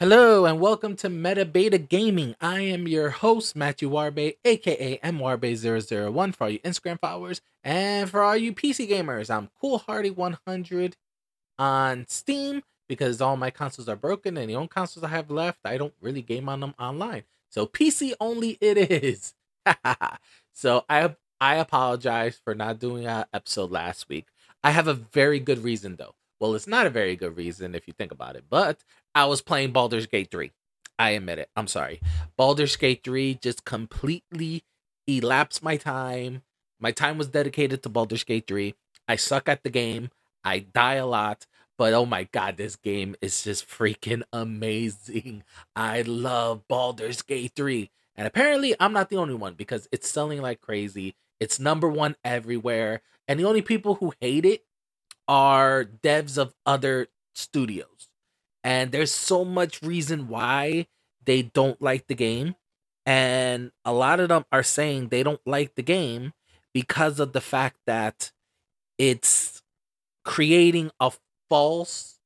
Hello and welcome to Meta Beta Gaming. I am your host, Matthew Juarbe, aka MWarbe001 for all you Instagram followers, and for all you PC gamers, I'm Cool Hardy 100 on Steam because all my consoles are broken and the only consoles I have left, I don't really game on them online. So PC only it is. so I I apologize for not doing an episode last week. I have a very good reason though. Well, it's not a very good reason if you think about it, but I was playing Baldur's Gate 3. I admit it. I'm sorry. Baldur's Gate 3 just completely elapsed my time. My time was dedicated to Baldur's Gate 3. I suck at the game. I die a lot. But oh my god, this game is just freaking amazing. I love Baldur's Gate 3. And apparently, I'm not the only one because it's selling like crazy. It's number one everywhere. And the only people who hate it are devs of other studios. And there's so much reason why they don't like the game. And a lot of them are saying they don't like the game because of the fact that it's creating a false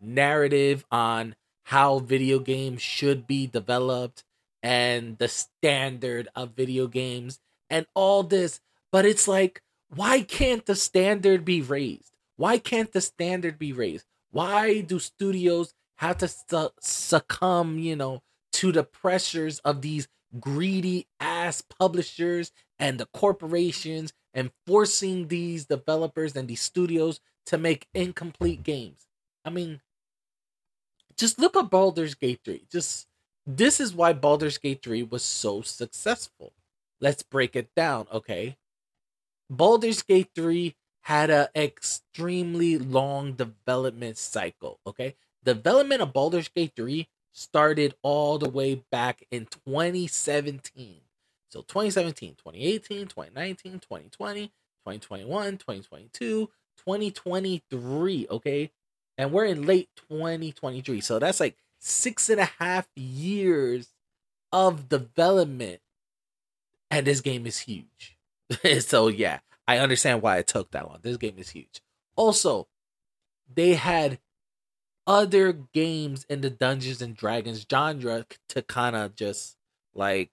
narrative on how video games should be developed and the standard of video games and all this. But it's like, why can't the standard be raised? Why can't the standard be raised? Why do studios have to su- succumb, you know, to the pressures of these greedy ass publishers and the corporations and forcing these developers and these studios to make incomplete games? I mean, just look at Baldur's Gate 3. Just this is why Baldur's Gate 3 was so successful. Let's break it down, okay? Baldur's Gate 3 had an extremely long development cycle. Okay. Development of Baldur's Gate 3 started all the way back in 2017. So 2017, 2018, 2019, 2020, 2021, 2022, 2023. Okay. And we're in late 2023. So that's like six and a half years of development. And this game is huge. so yeah, I understand why it took that long. This game is huge. Also, they had other games in the Dungeons and Dragons genre to kind of just like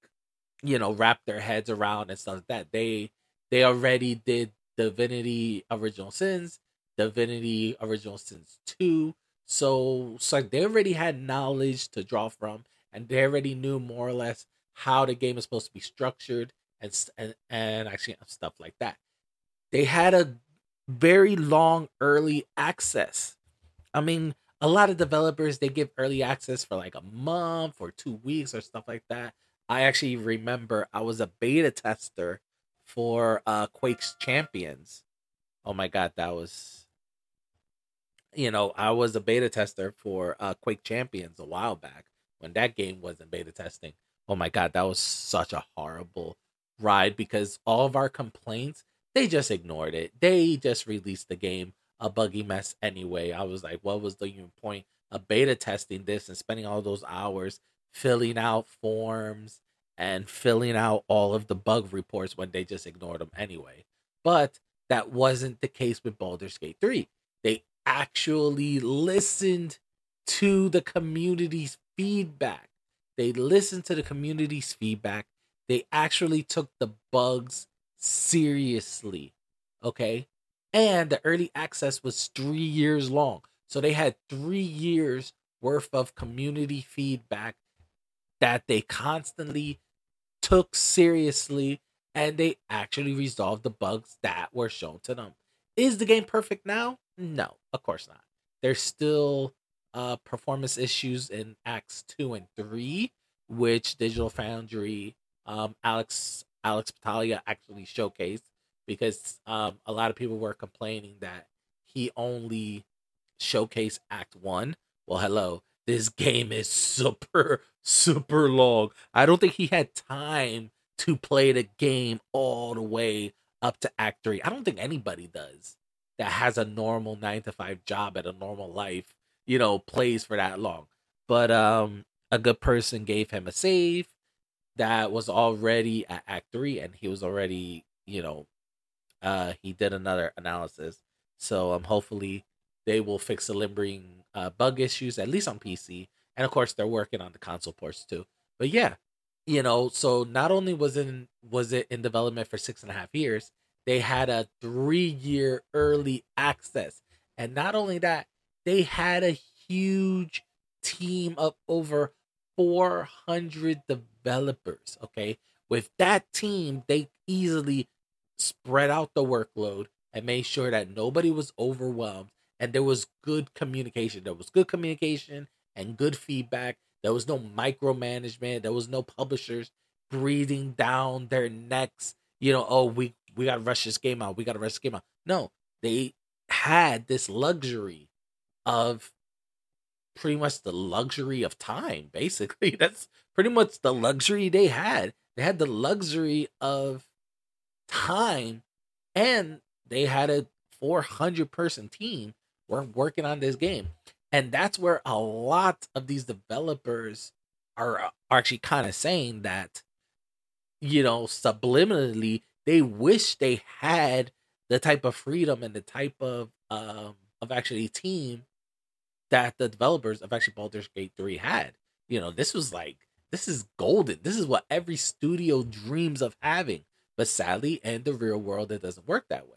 you know wrap their heads around and stuff like that. They they already did Divinity Original Sins, Divinity Original Sins 2. So so like they already had knowledge to draw from and they already knew more or less how the game is supposed to be structured and and, and actually stuff like that they had a very long early access. I mean, a lot of developers they give early access for like a month or two weeks or stuff like that. I actually remember I was a beta tester for uh Quake's Champions. Oh my god, that was you know, I was a beta tester for uh Quake Champions a while back when that game was in beta testing. Oh my god, that was such a horrible ride because all of our complaints they just ignored it. They just released the game a buggy mess anyway. I was like, what was the point of beta testing this and spending all those hours filling out forms and filling out all of the bug reports when they just ignored them anyway? But that wasn't the case with Baldur's Gate 3. They actually listened to the community's feedback. They listened to the community's feedback. They actually took the bugs seriously. Okay. And the early access was three years long. So they had three years worth of community feedback that they constantly took seriously and they actually resolved the bugs that were shown to them. Is the game perfect now? No, of course not. There's still uh, performance issues in Acts 2 and 3, which Digital Foundry, um, Alex Alex Battaglia actually showcased because um, a lot of people were complaining that he only showcased Act One. Well, hello, this game is super super long. I don't think he had time to play the game all the way up to Act Three. I don't think anybody does that has a normal nine to five job at a normal life, you know, plays for that long. But um, a good person gave him a save that was already at Act Three, and he was already, you know, uh, he did another analysis. So um, hopefully they will fix the lingering uh, bug issues at least on PC, And of course, they're working on the console ports too. But yeah, you know, so not only was in was it in development for six and a half years, they had a three year early access, and not only that, they had a huge team of over 400 developers. Okay, with that team, they easily spread out the workload and made sure that nobody was overwhelmed and there was good communication. There was good communication and good feedback. There was no micromanagement. There was no publishers breathing down their necks. You know, oh, we we got to rush this game out. We got to rush this game out. No, they had this luxury of pretty much the luxury of time. Basically, that's pretty much the luxury they had. They had the luxury of time, and they had a 400 person team were working on this game. And that's where a lot of these developers are, are actually kind of saying that, you know, subliminally, they wish they had the type of freedom and the type of um of actually team that the developers of actually Baldur's Gate 3 had. You know, this was like this is golden. This is what every studio dreams of having. But sadly, in the real world, it doesn't work that way.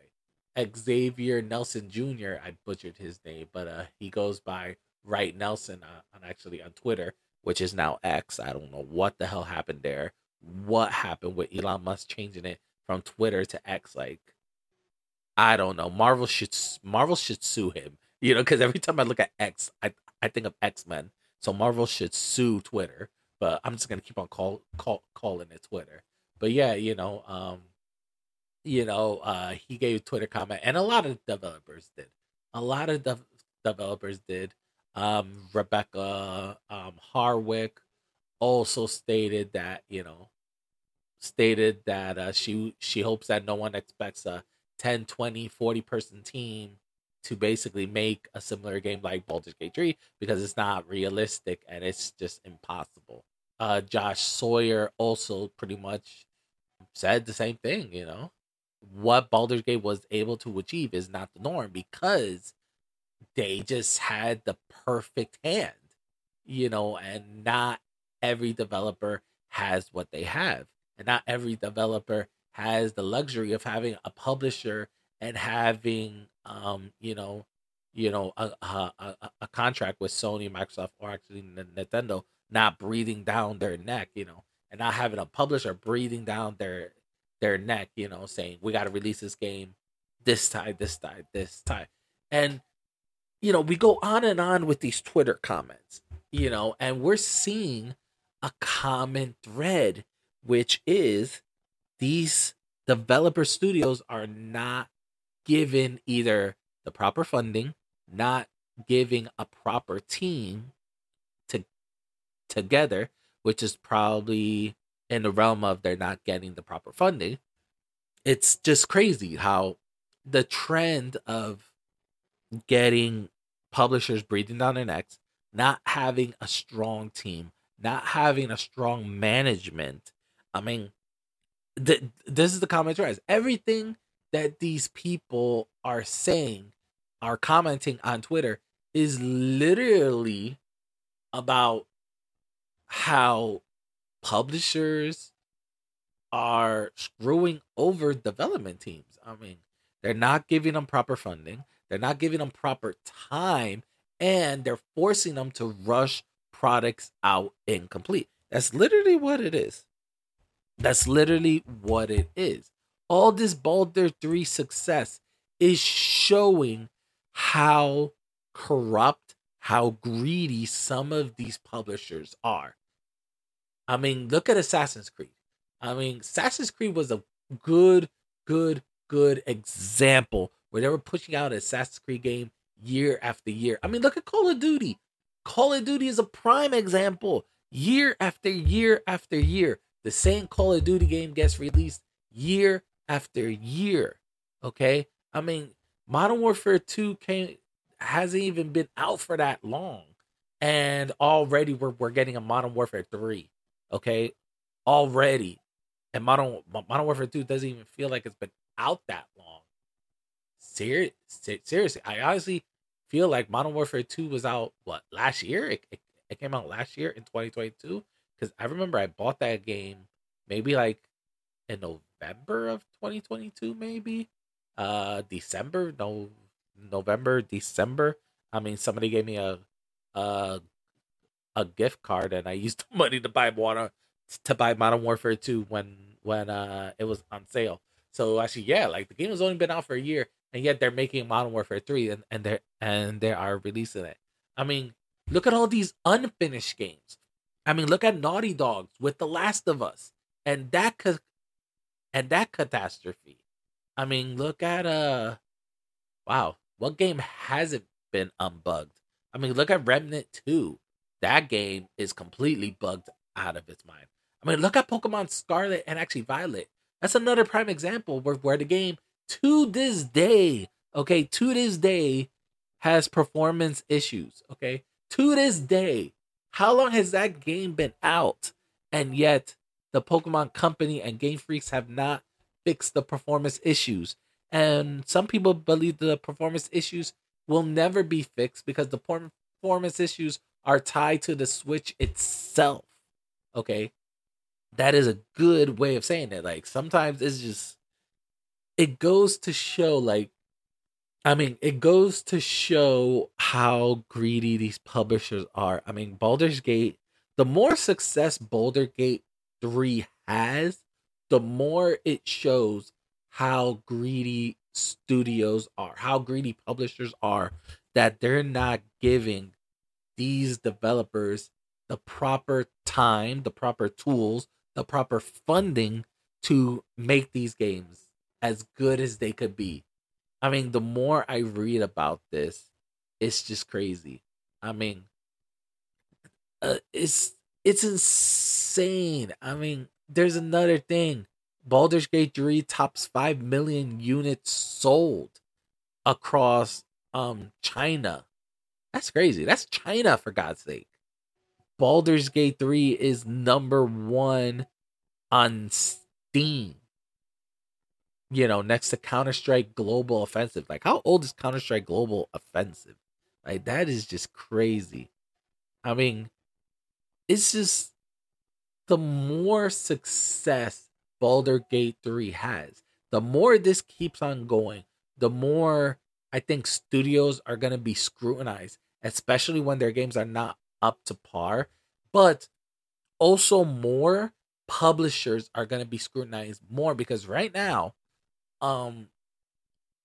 Xavier Nelson Jr. I butchered his name, but uh, he goes by Right Nelson uh, on actually on Twitter, which is now X. I don't know what the hell happened there. What happened with Elon Musk changing it from Twitter to X? Like, I don't know. Marvel should Marvel should sue him. You know, because every time I look at X, I I think of X Men. So Marvel should sue Twitter. But I'm just gonna keep on call call calling it Twitter. But yeah, you know, um, you know, uh, he gave Twitter comment, and a lot of developers did. A lot of de- developers did. Um, Rebecca um, Harwick also stated that you know stated that uh, she she hopes that no one expects a 10 20 40 person team to basically make a similar game like Baldur's Gate 3 because it's not realistic and it's just impossible. Uh, Josh Sawyer also pretty much said the same thing, you know what Baldur's Gate was able to achieve is not the norm because they just had the perfect hand, you know, and not every developer has what they have. And not every developer has the luxury of having a publisher and having um, you know, you know, a, a, a, contract with Sony, Microsoft, or actually Nintendo not breathing down their neck, you know, and not having a publisher breathing down their their neck, you know, saying we got to release this game this time, this time, this time. And you know, we go on and on with these Twitter comments, you know, and we're seeing a common thread which is these developer studios are not given either the proper funding, not giving a proper team to together, which is probably in the realm of they're not getting the proper funding. It's just crazy how the trend of getting publishers breathing down their necks, not having a strong team, not having a strong management. I mean, th- this is the comment rise. Everything that these people are saying, are commenting on Twitter, is literally about how publishers are screwing over development teams. I mean, they're not giving them proper funding, they're not giving them proper time, and they're forcing them to rush products out incomplete. That's literally what it is. That's literally what it is. All this Baldur 3 success is showing how corrupt, how greedy some of these publishers are. I mean, look at Assassin's Creed. I mean, Assassin's Creed was a good, good, good example where they were pushing out an Assassin's Creed game year after year. I mean, look at Call of Duty. Call of Duty is a prime example. Year after year after year, the same Call of Duty game gets released year after year. Okay? I mean, Modern Warfare 2 came hasn't even been out for that long. And already we're we're getting a Modern Warfare 3 okay, already. And Modern Modern Warfare 2 doesn't even feel like it's been out that long. Serious, seriously, I honestly feel like Modern Warfare 2 was out what last year. It, it, it came out last year in 2022 because I remember I bought that game maybe like in November of 2022, maybe uh December, no November, December. I mean, somebody gave me a a a gift card, and I used the money to buy Modern to buy Modern Warfare 2 when when uh it was on sale. So actually, yeah, like the game has only been out for a year, and yet they're making Modern Warfare 3 and, and they're and they are releasing it. I mean, look at all these unfinished games. I mean, look at Naughty Dogs with The Last of Us and that ca- and that catastrophe. I mean, look at uh wow, what game hasn't been unbugged? I mean, look at Remnant 2. That game is completely bugged out of its mind. I mean, look at Pokemon Scarlet and actually Violet. That's another prime example where, where the game to this day, okay, to this day has performance issues, okay? To this day. How long has that game been out? And yet the Pokemon Company and Game Freaks have not fixed the performance issues. And some people believe the performance issues will never be fixed because the performance issues are tied to the Switch itself. Okay. That is a good way of saying it. Like sometimes it's just it goes to show like I mean, it goes to show how greedy these publishers are. I mean, Baldur's Gate, the more success Baldur's Gate 3 has, the more it shows how greedy studios are, how greedy publishers are, that they're not giving these developers the proper time, the proper tools, the proper funding to make these games as good as they could be. I mean, the more I read about this, it's just crazy. I mean, uh, it's it's insane. I mean, there's another thing. Baldur's Gate 3 tops 5 million units sold across um China. That's crazy. That's China for God's sake. Baldur's Gate 3 is number 1 on Steam you know, next to Counter Strike Global Offensive. Like, how old is Counter Strike Global Offensive? Like, that is just crazy. I mean, it's just the more success Baldur Gate 3 has, the more this keeps on going, the more I think studios are going to be scrutinized, especially when their games are not up to par. But also, more publishers are going to be scrutinized more because right now, um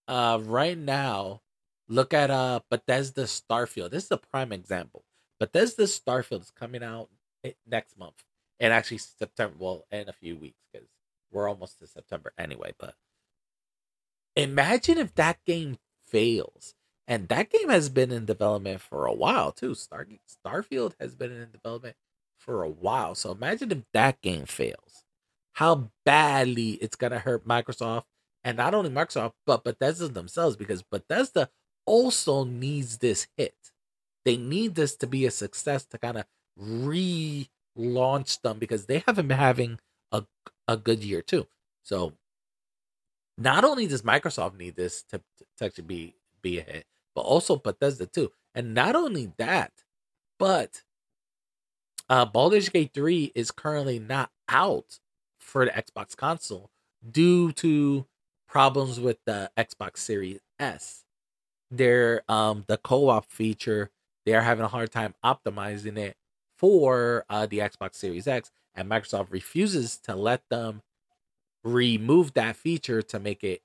uh right now look at uh Bethesda Starfield. This is a prime example. Bethesda Starfield is coming out next month. And actually September well in a few weeks because we're almost to September anyway, but imagine if that game fails. And that game has been in development for a while too. Star Starfield has been in development for a while. So imagine if that game fails. How badly it's gonna hurt Microsoft and not only Microsoft, but Bethesda themselves, because Bethesda also needs this hit. They need this to be a success to kind of relaunch them because they haven't been having a, a good year too. So not only does Microsoft need this to, to actually be be a hit, but also Bethesda too. And not only that, but uh Baldur's Gate 3 is currently not out for the Xbox console due to problems with the Xbox Series S. They're um the co-op feature, they are having a hard time optimizing it for uh, the Xbox Series X, and Microsoft refuses to let them remove that feature to make it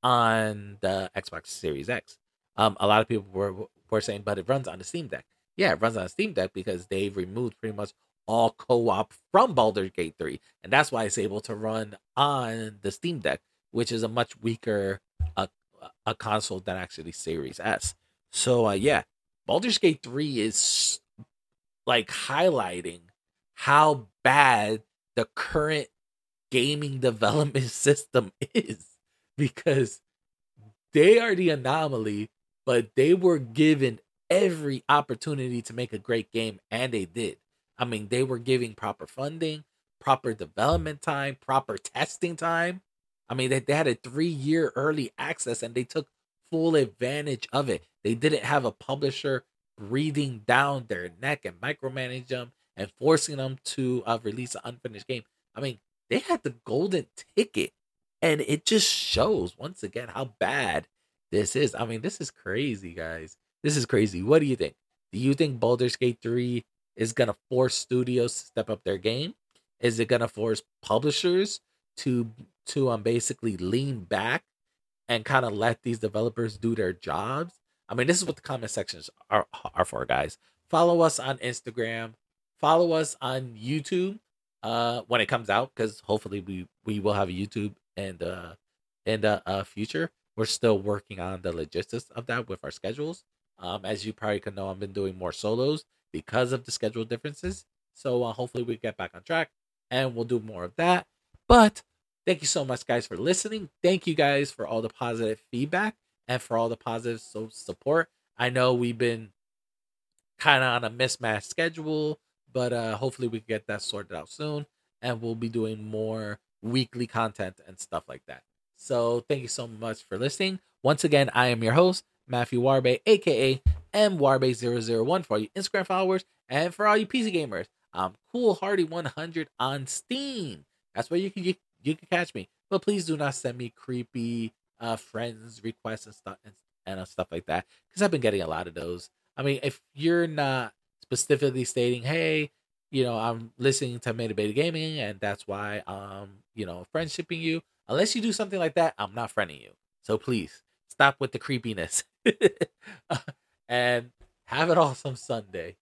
on the Xbox Series X. Um, a lot of people were were saying, but it runs on the Steam Deck. Yeah, it runs on the Steam Deck because they've removed pretty much all co-op from Baldur's Gate 3, and that's why it's able to run on the Steam Deck which is a much weaker uh, a console than actually Series S. So uh, yeah, Baldur's Gate 3 is like highlighting how bad the current gaming development system is because they are the anomaly, but they were given every opportunity to make a great game and they did. I mean, they were giving proper funding, proper development time, proper testing time. I mean, they, they had a three year early access and they took full advantage of it. They didn't have a publisher breathing down their neck and micromanage them and forcing them to uh, release an unfinished game. I mean, they had the golden ticket, and it just shows once again how bad this is. I mean, this is crazy, guys. This is crazy. What do you think? Do you think Baldur's Gate 3 is going to force studios to step up their game? Is it going to force publishers to to um basically lean back and kind of let these developers do their jobs? I mean, this is what the comment sections are are for, guys. Follow us on Instagram. Follow us on YouTube uh when it comes out because hopefully we we will have a YouTube and uh in the uh, future. We're still working on the logistics of that with our schedules. Um, as you probably can know, I've been doing more solos because of the schedule differences. So uh, hopefully we get back on track and we'll do more of that. But thank you so much, guys, for listening. Thank you guys for all the positive feedback and for all the positive so support. I know we've been kind of on a mismatched schedule, but uh, hopefully we can get that sorted out soon, and we'll be doing more weekly content and stuff like that. So thank you so much for listening. Once again, I am your host, Matthew Juarbe, aka M Warbe001 for all you Instagram followers and for all you PC gamers. I'm Cool Hardy 100 on Steam. That's where you can you, you can catch me. But please do not send me creepy uh friends requests and stuff and, and uh, stuff like that because I've been getting a lot of those. I mean, if you're not specifically stating, "Hey, you know, I'm listening to Meta Beta Gaming and that's why um, you know, friendshipping you," unless you do something like that, I'm not friending you. So please stop with the creepiness and have an awesome Sunday.